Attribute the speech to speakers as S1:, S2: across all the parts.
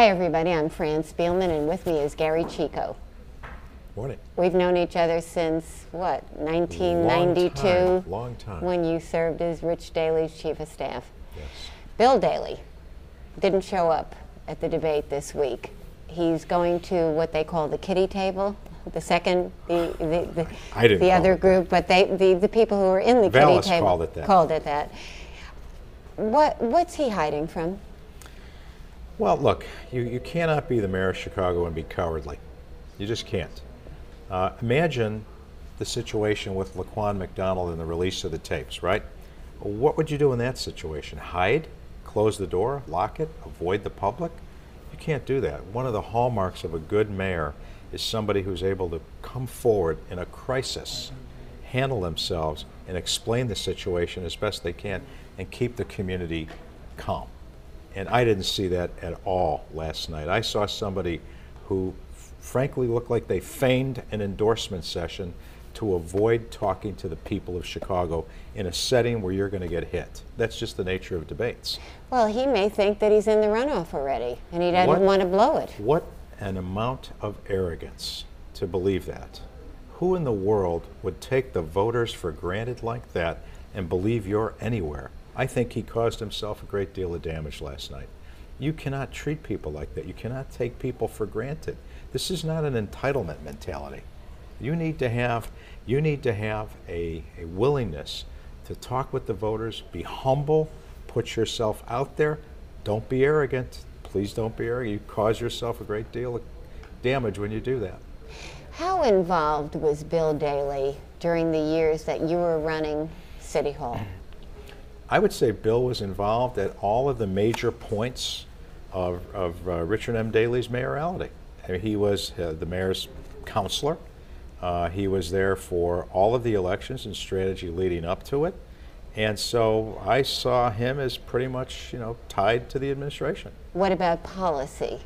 S1: Hi, everybody. I'm Fran Spielman, and with me is Gery Chico.
S2: Morning.
S1: We've known each other since what, 1992?
S2: Long time. Long time.
S1: When you served as Rich Daley's chief of staff.
S2: Yes.
S1: Bill Daley didn't show up at the debate this week. He's going to what they call the kiddie table, the second, the the, the,
S2: I didn't
S1: the other group, but they the, the people who were in the
S2: Vallas
S1: kiddie table
S2: called it that.
S1: Called it that. What what's he hiding from?
S2: Well, look, you, you cannot be the mayor of Chicago and be cowardly. You just can't. Uh, imagine the situation with Laquan McDonald and the release of the tapes, right? What would you do in that situation? Hide? Close the door? Lock it? Avoid the public? You can't do that. One of the hallmarks of a good mayor is somebody who's able to come forward in a crisis, handle themselves, and explain the situation as best they can, and keep the community calm. And I didn't see that at all last night. I saw somebody who frankly looked like they feigned an endorsement session to avoid talking to the people of Chicago in a setting where you're going to get hit. That's just the nature of debates.
S1: Well, he may think that he's in the runoff already, and he doesn't
S2: What-
S1: want to blow it.
S2: What an amount of arrogance to believe that. Who in the world would take the voters for granted like that and believe you're anywhere? I think he caused himself a great deal of damage last night. You cannot treat people like that. You cannot take people for granted. This is not an entitlement mentality. You need to have you need to have a, a willingness to talk with the voters, be humble, put yourself out there. Don't be arrogant. Please don't be arrogant. You cause yourself a great deal of damage when you do that.
S1: How involved was Bill Daley during the years that you were running City Hall?
S2: I would say Bill was involved at all of the major points of, of uh, Richard M. Daley's mayoralty. I mean, he was uh, the mayor's counselor. Uh, he was there for all of the elections and strategy leading up to it. And so I saw him as pretty much, you know, tied to the administration.
S1: What about policy?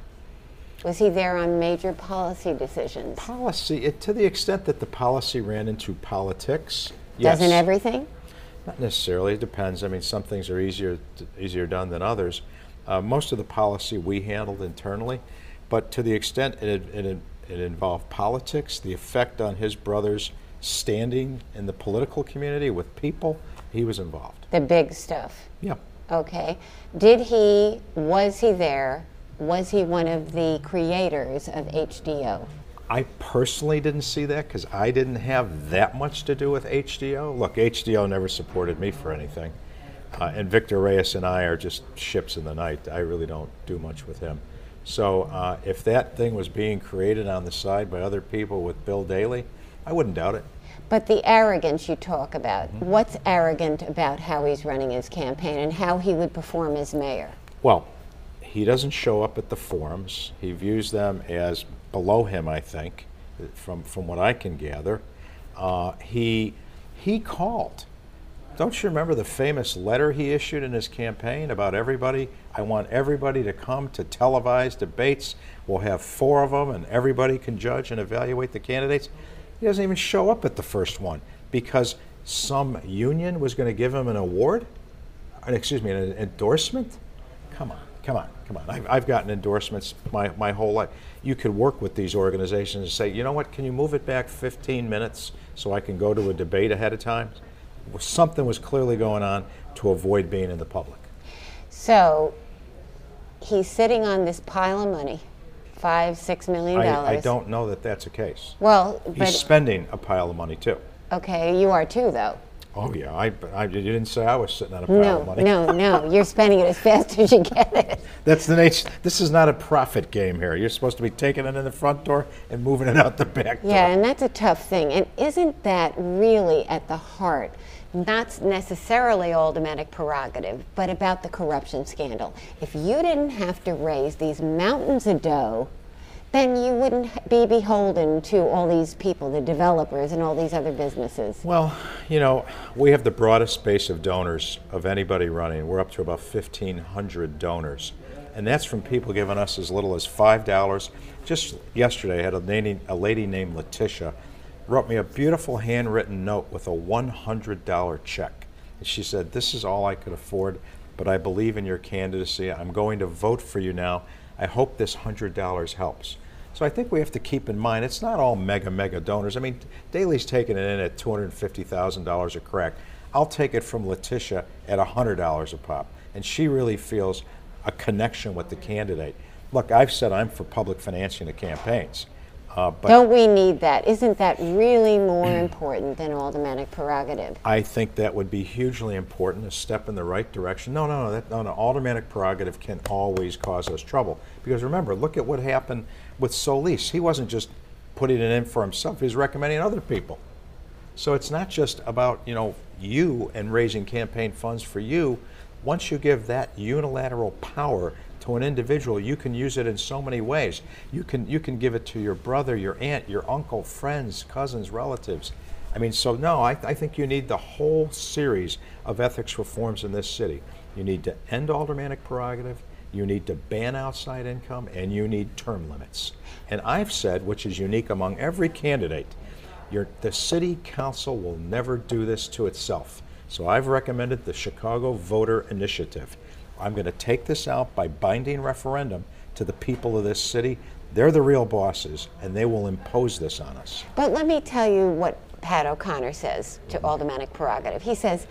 S1: Was he there on major policy decisions?
S2: Policy, it, to the extent that the policy ran into politics, yes.
S1: Doesn't everything?
S2: Not necessarily. It depends. I mean, some things are easier easier done than others. Uh, most of the policy we handled internally, but to the extent it, it, it involved politics, the effect on his brother's standing in the political community with people, he was involved.
S1: The big stuff.
S2: Yeah.
S1: Okay. Did he, was he there? Was he one of the creators of HDO?
S2: I personally didn't see that because I didn't have that much to do with HDO. Look, HDO never supported me for anything. Uh, and Victor Reyes and I are just ships in the night. I really don't do much with him. So uh, if that thing was being created on the side by other people with Bill Daley, I wouldn't doubt it.
S1: But the arrogance you talk about, what's arrogant about how he's running his campaign and how he would perform as mayor?
S2: Well, he doesn't show up at the forums. He views them as below him, I think, from, from what I can gather. Uh, he, he called. Don't you remember the famous letter he issued in his campaign about everybody? I want everybody to come to televised debates. We'll have four of them, and everybody can judge and evaluate the candidates. He doesn't even show up at the first one because some union was going to give him an award, excuse me, an endorsement. Come on, come on, come on. I've, I've gotten endorsements my, my whole life. You could work with these organizations and say, you know what, can you move it back 15 minutes so I can go to a debate ahead of time? something was clearly going on to avoid being in the public.
S1: So he's sitting on this pile of money, five, six million dollars.
S2: I, I don't know that that's the case.
S1: Well,
S2: He's spending a pile of money too.
S1: okay, you are too, though.
S2: Oh yeah, I, I you didn't say I was sitting on a pile of
S1: No,
S2: money.
S1: no, no. You're spending it as fast as you get it.
S2: That's the nature. This is not a profit game here. You're supposed to be taking it in the front door and moving it out the back door.
S1: Yeah, and that's a tough thing. And isn't that really at the heart, not necessarily aldermanic prerogative, but about the corruption scandal? If you didn't have to raise these mountains of dough, then you wouldn't be beholden to all these people, the developers and all these other businesses.
S2: Well, you know, we have the broadest base of donors of anybody running. We're up to about 1,500 donors. And that's from people giving us as little as $5. Just yesterday, I had a lady, a lady named Letitia wrote me a beautiful handwritten note with a $100 check. And she said, This is all I could afford, but I believe in your candidacy. I'm going to vote for you now. I hope this $100 helps. So I think we have to keep in mind it's not all mega, mega donors. I mean, Daley's taking it in at $250,000 a crack. I'll take it from Letitia at $100 a pop. And she really feels a connection with the candidate. Look, I've said I'm for public financing of campaigns. Uh, but
S1: Don't we need that? Isn't that really more important than aldermanic prerogative?
S2: I think that would be hugely important, a step in the right direction. No, no, no, that, no, no, aldermanic prerogative can always cause us trouble. Because remember, look at what happened with Solis. He wasn't just putting it in for himself, he was recommending other people. So it's not just about, you know, you and raising campaign funds for you. Once you give that unilateral power to an individual, you can use it in so many ways. You can you can give it to your brother, your aunt, your uncle, friends, cousins, relatives. I mean, so no, I, I think you need the whole series of ethics reforms in this city. You need to end aldermanic prerogative, you need to ban outside income, and you need term limits. And I've said, which is unique among every candidate, the city council will never do this to itself. So I've recommended the Chicago Voter Initiative. I'm going to take this out by binding referendum to the people of this city. They're the real bosses, and they will impose this on us.
S1: But let me tell you what Pat O'Connor says to aldermanic prerogative. He says,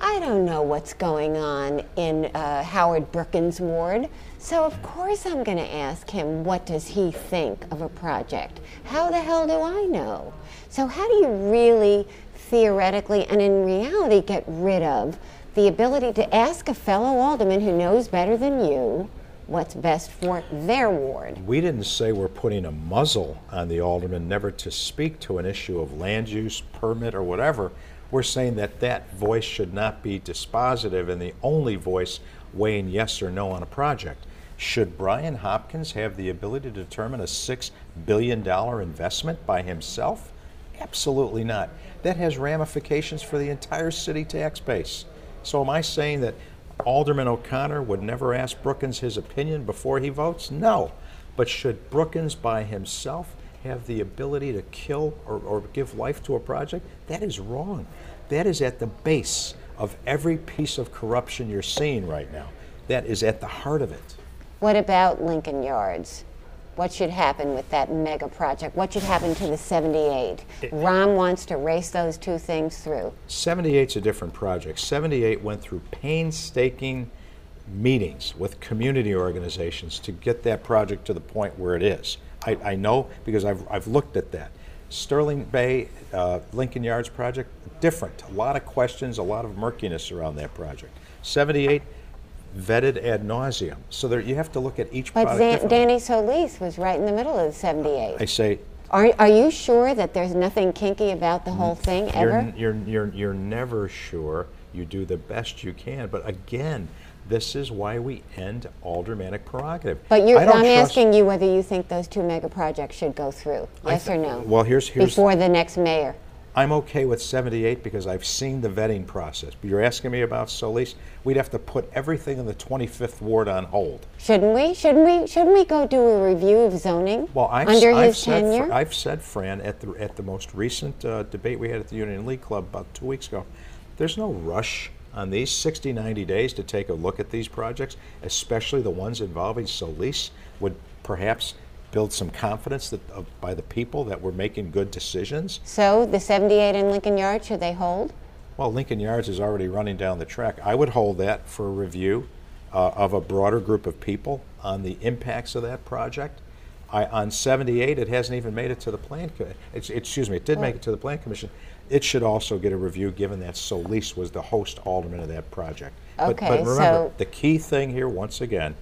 S1: I don't know what's going on in uh, Howard Brookins' ward, so of course I'm going to ask him what does he think of a project. How the hell do I know? So how do you really theoretically and in reality get rid of the ability to ask a fellow alderman who knows better than you what's best for their ward?
S2: We didn't say we're putting a muzzle on the alderman never to speak to an issue of land use, permit, or whatever. We're saying that that voice should not be dispositive and the only voice weighing yes or no on a project. Should Brian Hopkins have the ability to determine a $6 billion investment by himself? Absolutely not. That has ramifications for the entire city tax base. So, am I saying that Alderman O'Connor would never ask Brookins his opinion before he votes? No. But should Brookins by himself have the ability to kill or, or give life to a project? That is wrong. That is at the base of every piece of corruption you're seeing right now. That is at the heart of it.
S1: What about Lincoln Yards? What should happen with that mega project? What should happen to the 78? Rahm wants to race those two things through.
S2: 78's a different project. 78 went through painstaking meetings with community organizations to get that project to the point where it is. I, I know because I've, I've looked at that. Sterling Bay, uh, Lincoln Yards project, different. A lot of questions, a lot of murkiness around that project. 78, vetted ad nauseum. So there, you have to look at each
S1: But
S2: product
S1: Zan-
S2: differently.
S1: Danny Solis was right in the middle of the 78.
S2: I say
S1: Are, are you sure that there's nothing kinky about the whole thing
S2: you're,
S1: ever?
S2: n- you're, you're, you're never sure. You do the best you can. But again, this is why we end aldermanic prerogative.
S1: But you're,
S2: I
S1: I'm asking you whether you think those two mega projects should go through. Yes or no?
S2: Well, here's here's.
S1: Before the next mayor.
S2: I'm okay with 78 because I've seen the vetting process. But you're asking me about Solis. We'd have to put everything in the 25th ward on hold.
S1: Shouldn't we? Shouldn't we? Shouldn't we go do a review of zoning
S2: Well, I've,
S1: under
S2: I've
S1: his
S2: said,
S1: tenure?
S2: I've said, Fran, at the at the most recent uh, debate we had at the Union League Club about two weeks ago, there's no rush on these 60, 90 days to take a look at these projects, especially the ones involving Solis, would perhaps build some confidence that uh, by the people that we're making good decisions.
S1: so the 78 in Lincoln Yard should they hold?
S2: Well, Lincoln Yards is already running down the track. I would hold that for review uh, of a broader group of people on the impacts of that project. I, on 78, it hasn't even made it to the plan. It's, excuse me, it did make it to the plan commission. It should also get a review, given that Solis was the host alderman of that project. But-
S1: Okay,
S2: but remember,
S1: so-
S2: the key thing here, once again,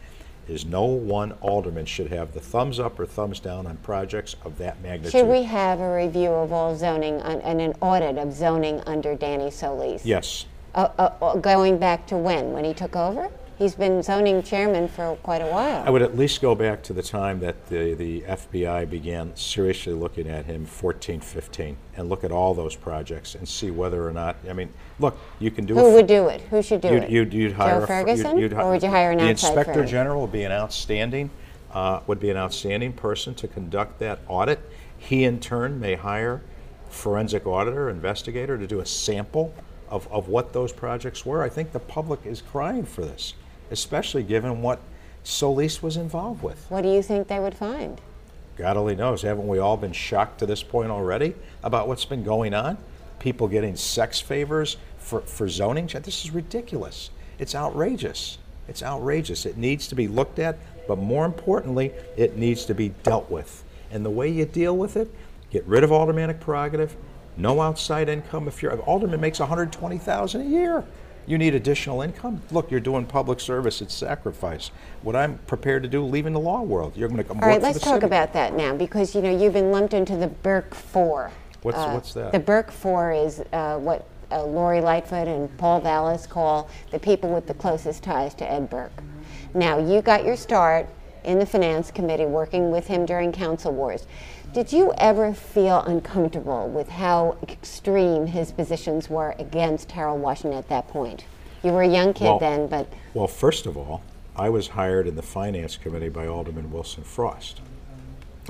S2: is no one alderman should have the thumbs up or thumbs down on projects of that magnitude.
S1: Should we have a review of all zoning un- and an audit of zoning under Danny Solis?
S2: Yes.
S1: Uh, uh, uh, going back to when? When he took over? He's been zoning chairman for quite a while.
S2: I would at least go back to the time that the, the FBI began seriously looking at him 14, 15, and look at all those projects and see whether or not, I mean, look, you can do
S1: it.
S2: Who
S1: would do it? Who should do
S2: You'd,
S1: it?
S2: you'd, you'd hire
S1: Joe
S2: a fir- you'd-
S1: Ferguson,
S2: you'd
S1: or would you hire an
S2: the
S1: outside
S2: inspector
S1: firm?
S2: general would be an outstanding uh, would be an outstanding person to conduct that audit. He in turn may hire forensic auditor, investigator to do a sample of, of what those projects were. I think the public is crying for this, especially given what Solis was involved with.
S1: What do you think they would find?
S2: God only knows. Haven't we all been shocked to this point already about what's been going on? People getting sex favors for, for zoning? This is ridiculous. It's outrageous. It's outrageous. It needs to be looked at, but more importantly, it needs to be dealt with. And the way you deal with it, get rid of aldermanic prerogative, no outside income. If your alderman makes 120,000 a year, you need additional income. Look, you're doing public service. It's sacrifice. What I'm prepared to do, leaving the law world. You're going to come
S1: All right, let's talk
S2: city.
S1: about that now because you know you've been lumped into the Burke Four.
S2: What's-
S1: Uh,
S2: what's that?
S1: The Burke Four is uh, what uh, Lori Lightfoot and Paul Vallas call the people with the closest ties to Ed Burke. Now, you got your start in the Finance Committee working with him during council wars. Did you ever feel uncomfortable with how extreme his positions were against Harold Washington at that point? You were a young kid
S2: Well-
S1: then, but
S2: Well, first of all, I was hired in the Finance Committee by Alderman Wilson Frost.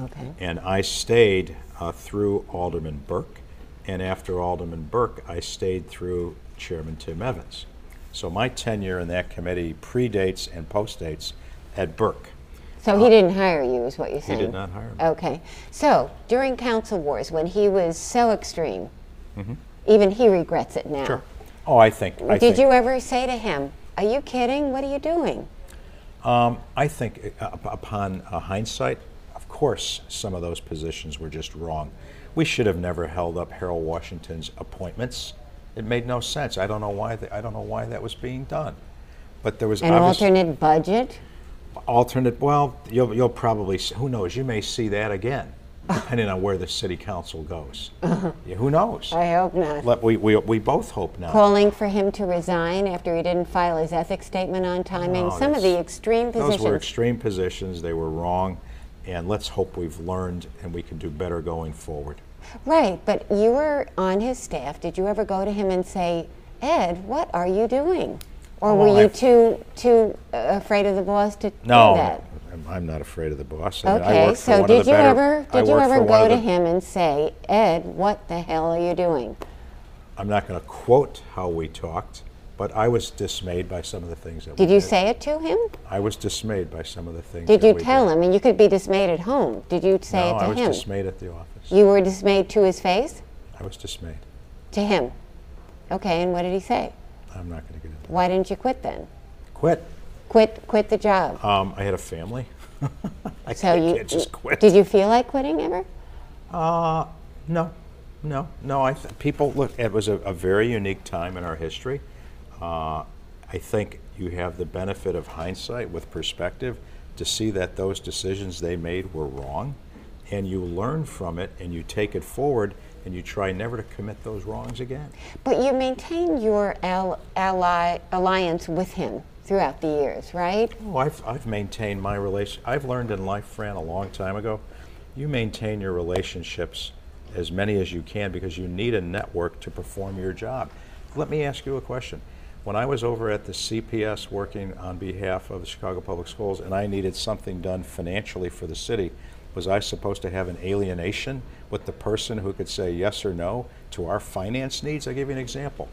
S1: okay.
S2: And I stayed uh, through Alderman Burke. And after Alderman Burke, I stayed through Chairman Tim Evans. So my tenure in that committee predates and postdates Ed Burke.
S1: So he didn't hire you, is what you're saying?
S2: did not hire me.
S1: Okay. So during council wars, when he was so extreme, even he regrets it now.
S2: Mm-hmm. Sure. Oh, I think. I
S1: Did
S2: think,
S1: you ever say to him, Are you kidding? What are you doing?
S2: Um, I think uh, upon uh, hindsight, of course, some of those positions were just wrong. We should have never held up Harold Washington's appointments. It made no sense. I don't know why. th- I don't know why that was being done. But there was
S1: An alternate budget?
S2: Alternate. Well, you'll you'll probably who knows. You may see that again, depending on where the city council goes. Yeah, who knows?
S1: I hope not.
S2: Let, we, we we both hope not.
S1: Calling for him to resign after he didn't file his ethics statement on time. I mean,
S2: No, oh,
S1: some of
S2: that's-
S1: the extreme positions.
S2: Those
S1: positions.
S2: were extreme positions. They were wrong, and let's hope we've learned and we can do better going forward.
S1: Right, but you were on his staff. Did you ever go to him and say, Ed, what are you doing? Or
S2: Oh,
S1: were you
S2: I've-
S1: too too uh, afraid of the boss to
S2: No,
S1: do that?
S2: I'm, I'm not afraid of the boss. I mean, I
S1: Okay,
S2: for
S1: so
S2: one of
S1: did
S2: the
S1: you
S2: better-
S1: ever
S2: I
S1: did you ever
S2: one
S1: go
S2: of
S1: to
S2: the-
S1: him and say, Ed, what the hell are you doing?
S2: I'm not going to quote how we talked, but I was dismayed by some of the things that
S1: Did
S2: we
S1: you
S2: did.
S1: say it to him?
S2: I was dismayed by some of the things.
S1: Did
S2: that
S1: you
S2: we
S1: tell
S2: did.
S1: him? And you could be dismayed at home. Did you say
S2: no,
S1: it to him?
S2: No, I was
S1: him?
S2: dismayed at the office.
S1: You were dismayed to his face?
S2: I was dismayed.
S1: To him. Okay, and what did he say?
S2: I'm not going to get into that.
S1: Why didn't you quit then?
S2: Quit.
S1: Quit quit the job.
S2: Um, I had a family. I
S1: so
S2: can't,
S1: you
S2: can't just quit.
S1: Did you feel like quitting ever?
S2: Uh, no, no, no. I th- people look. It was a, a very unique time in our history. Uh, I think you have the benefit of hindsight with perspective to see that those decisions they made were wrong, and you learn from it and you take it forward and you try never to commit those wrongs again.
S1: But you maintained your al- ally alliance with him throughout the years, right?
S2: Oh, I've, I've maintained my relation. I've learned in life, Fran, a long time ago, you maintain your relationships as many as you can because you need a network to perform your job. Let me ask you a question. When I was over at the CPS working on behalf of the Chicago Public Schools and I needed something done financially for the city, was I supposed to have an alienation with the person who could say yes or no to our finance needs? I'll give you an example.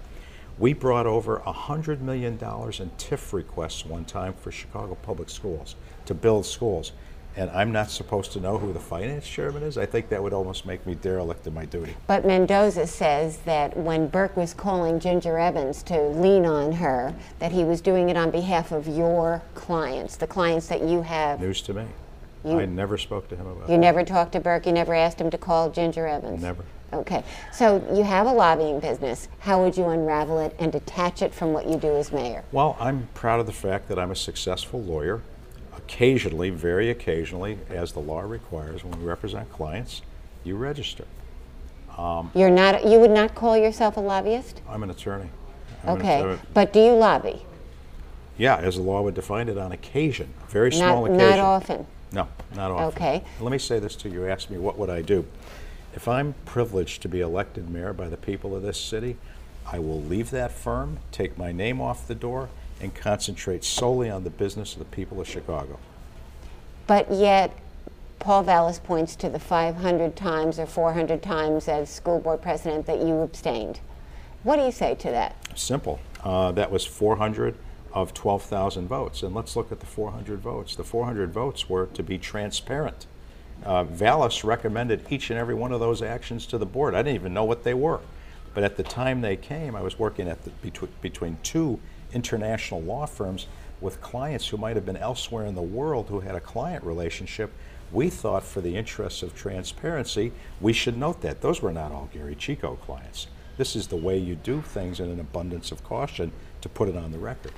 S2: We brought over $100 million in TIF requests one time for Chicago Public Schools to build schools. and I'm not supposed to know who the finance chairman is, I think that would almost make me derelict in my duty.
S1: But Mendoza says that when Burke was calling Ginger Evans to lean on her, that he was doing it on behalf of your clients, the clients that you have.
S2: News to me.
S1: You-
S2: I never spoke to him about it.
S1: You
S2: it.
S1: never talked to Burke, you never asked him to call Ginger Evans?
S2: Never.
S1: Okay, so you have a lobbying business. How would you unravel it and detach it from what you do as mayor?
S2: Well, I'm proud of the fact that I'm a successful lawyer. Occasionally, very occasionally, as the law requires, when we represent clients, you register.
S1: Um, You're not, you would not call yourself a lobbyist?
S2: I'm an attorney. I'm an
S1: Okay,
S2: attorney.
S1: but do you lobby?
S2: Yeah, as the law would define it, on occasion, very small
S1: Not,
S2: occasion.
S1: not often.
S2: No, not often.
S1: Okay.
S2: Let me say this to you. You asked me what would I do. If I'm privileged to be elected mayor by the people of this city, I will leave that firm, take my name off the door, and concentrate solely on the business of the people of Chicago.
S1: But yet, Paul Vallas points to the 500 times or 400 times as school board president that you abstained. What do you say to that?
S2: Simple. Uh, that was 400 of 12,000 votes. And let's look at the 400 votes. The 400 votes were to be transparent. Uh, Vallas recommended each and every one of those actions to the board. I didn't even know what they were. But at the time they came, I was working at the, between, between two international law firms with clients who might have been elsewhere in the world who had a client relationship. We thought, for the interests of transparency, we should note that. Those were not all Gery Chico clients. This is the way you do things in an abundance of caution to put it on the record.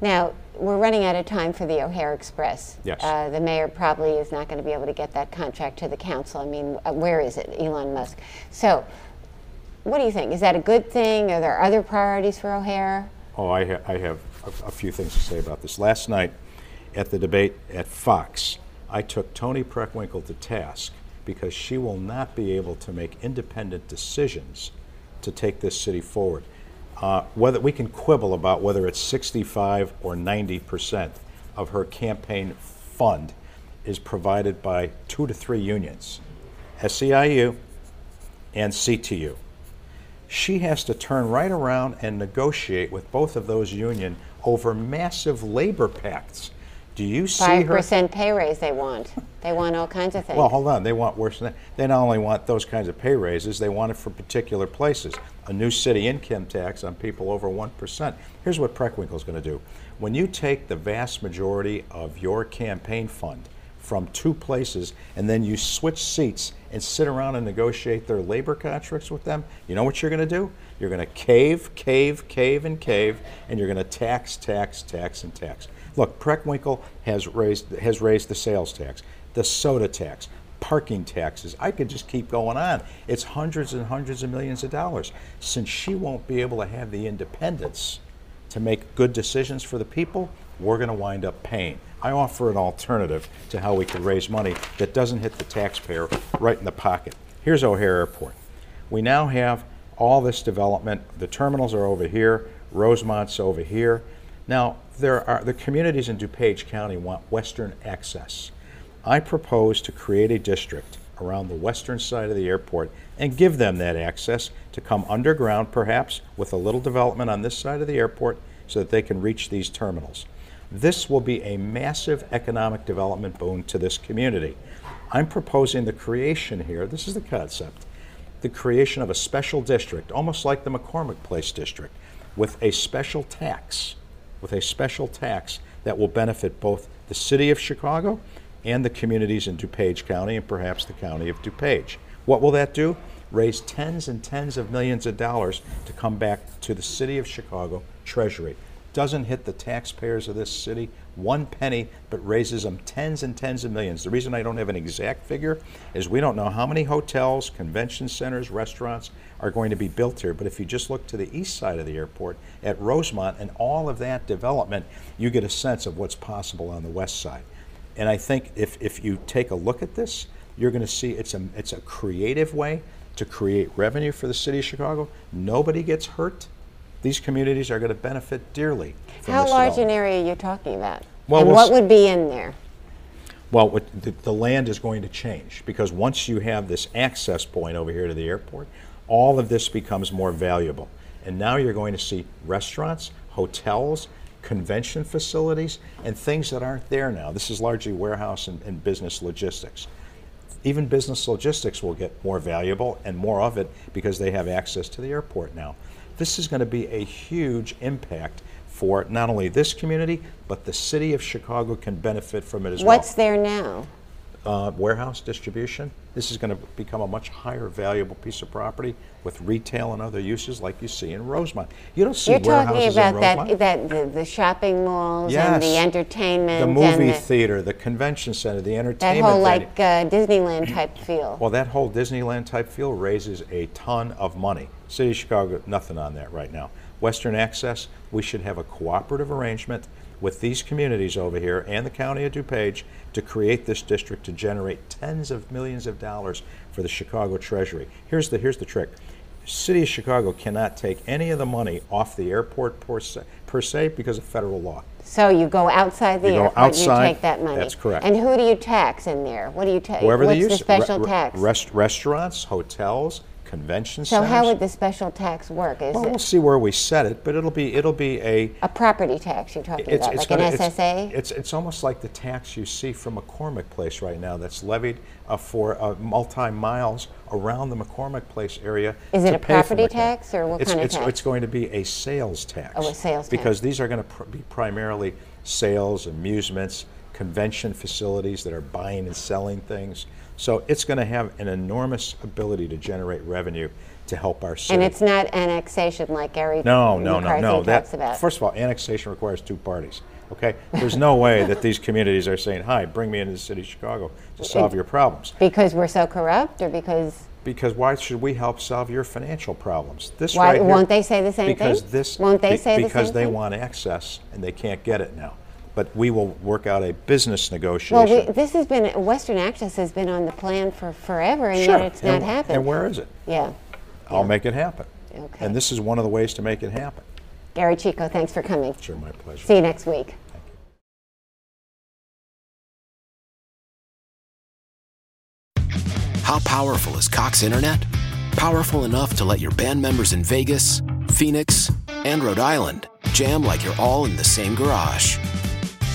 S1: Now, we're running out of time for the O'Hare Express.
S2: Yes.
S1: Uh, the mayor probably is not going to be able to get that contract to the council. I mean, uh, where is it? Elon Musk. So, what do you think? Is that a good thing? Are there other priorities for O'Hare?
S2: Oh, I, ha- I have a, a few things to say about this. Last night at the debate at Fox, I took Toni Preckwinkle to task because she will not be able to make independent decisions to take this city forward. Uh, whether we can quibble about whether it's 65 or 90 percent of her campaign fund is provided by two to three unions, SEIU and CTU she has to turn right around and negotiate with both of those union over massive labor pacts. Do you see
S1: Five
S2: her?
S1: percent pay raise they want. They want all kinds of things.
S2: Well, hold on. They want worse than that. They not only want those kinds of pay raises, they want it for particular places. A new city income tax on people over 1%. Here's what Preckwinkle's going to do. When you take the vast majority of your campaign fund from two places and then you switch seats and sit around and negotiate their labor contracts with them, you know what you're going to do? You're going to cave, cave, cave, and cave, and you're going to tax, tax, tax, and tax. Look, Preckwinkle has raised has raised the sales tax, the soda tax, parking taxes. I could just keep going on. It's hundreds and hundreds of millions of dollars. Since she won't be able to have the independence to make good decisions for the people, we're going to wind up paying. I offer an alternative to how we could raise money that doesn't hit the taxpayer right in the pocket. Here's O'Hare Airport. We now have all this development. The terminals are over here, Rosemont's over here. Now, there are the communities in DuPage County want western access. I propose to create a district around the western side of the airport and give them that access to come underground, perhaps with a little development on this side of the airport so that they can reach these terminals. This will be a massive economic development boon to this community. I'm proposing the creation here, this is the concept, the creation of a special district, almost like the McCormick Place district, with a special tax, with a special tax that will benefit both the city of Chicago and the communities in DuPage County and perhaps the county of DuPage. What will that do? Raise tens and tens of millions of dollars to come back to the city of Chicago treasury. Doesn't hit the taxpayers of this city one penny, but raises them tens and tens of millions. The reason I don't have an exact figure is we don't know how many hotels, convention centers, restaurants are going to be built here. But if you just look to the east side of the airport at Rosemont and all of that development, you get a sense of what's possible on the west side. And I think if, if you take a look at this, you're going to see it's a, it's a creative way to create revenue for the city of Chicago. Nobody gets hurt. These communities are going to benefit dearly from
S1: How
S2: this
S1: large an area are you talking about?
S2: Well,
S1: what would be in there?
S2: Well, the, the land is going to change because once you have this access point over here to the airport, all of this becomes more valuable. And now you're going to see restaurants, hotels, convention facilities, and things that aren't there now. This is largely warehouse and, and business logistics. Even business logistics will get more valuable and more of it because they have access to the airport now. This is going to be a huge impact for not only this community, but the city of Chicago can benefit from it as well
S1: What's there now?
S2: uh, warehouse distribution. This is going to become a much higher valuable piece of property with retail and other uses like you see in Rosemont. You don't see
S1: You're talking
S2: warehouses
S1: about
S2: in
S1: that,
S2: Rosemont.
S1: that the, the shopping malls and the entertainment
S2: the
S1: and
S2: movie
S1: the,
S2: theater, the convention center, the
S1: that
S2: entertainment
S1: whole
S2: venue.
S1: like uh, Disneyland type feel.
S2: Well, that whole Disneyland type feel raises a ton of money. City of Chicago, nothing on that right now. Western Access, we should have a cooperative arrangement with these communities over here and the county of DuPage to create this district to generate tens of millions of dollars for the Chicago Treasury. Here's the here's the trick. City of Chicago cannot take any of the money off the airport per se, per se because of federal law.
S1: so you go outside the
S2: You
S1: airport,
S2: outside,
S1: you take that money.
S2: that's correct.
S1: And who do you tax in there? What do you tax?
S2: Whoever
S1: What's
S2: they use,
S1: the special
S2: re-
S1: tax?
S2: rest- restaurants, hotels, convention
S1: so
S2: centers.
S1: how would the special tax work? Is
S2: Well, we'll see where we set it, but it'll be it'll be a
S1: a property tax you're talking
S2: it's,
S1: about,
S2: it's
S1: like
S2: gonna-
S1: an SSA?
S2: It's, it's almost like the tax you see from McCormick Place right now that's levied uh, for uh, multi miles around the McCormick Place area.
S1: Is it a property tax or what
S2: it's,
S1: kind of
S2: it's,
S1: tax?
S2: It's going to be a sales tax.
S1: Oh, a sales tax.
S2: Because these are going to pr- be primarily sales, amusements, convention facilities that are buying and selling things. So it's going to have an enormous ability to generate revenue to help our city.
S1: and it's not annexation like Garry
S2: No, no, no,
S1: McCarthy
S2: no.
S1: talks
S2: That,
S1: about.
S2: first of all, annexation requires two parties. Okay, there's no way that these communities are saying, "Hi, bring me into the city of Chicago to solve your problems."
S1: because we're so corrupt, or because
S2: Because why should we help solve your financial problems? This
S1: Why-
S2: right here-
S1: won't they say the same
S2: because
S1: thing?
S2: this
S1: Won't they
S2: be-
S1: say the
S2: because
S1: same
S2: they
S1: thing?
S2: want access and they can't get it now. But we will work out a business
S1: well,
S2: negotiation.
S1: we, this has been Western Access has been on the plan for forever, and
S2: sure.
S1: yet it's
S2: and,
S1: not happened.
S2: And where is it?
S1: yeah,
S2: I'll make it happen.
S1: Okay.
S2: And this is one of the ways to make it happen.
S1: Gery Chico, thanks for coming.
S2: Sure, my pleasure.
S1: See you next week.
S3: How powerful is Cox Internet? Powerful enough to let your band members in Vegas, Phoenix, and Rhode Island jam like you're all in the same garage.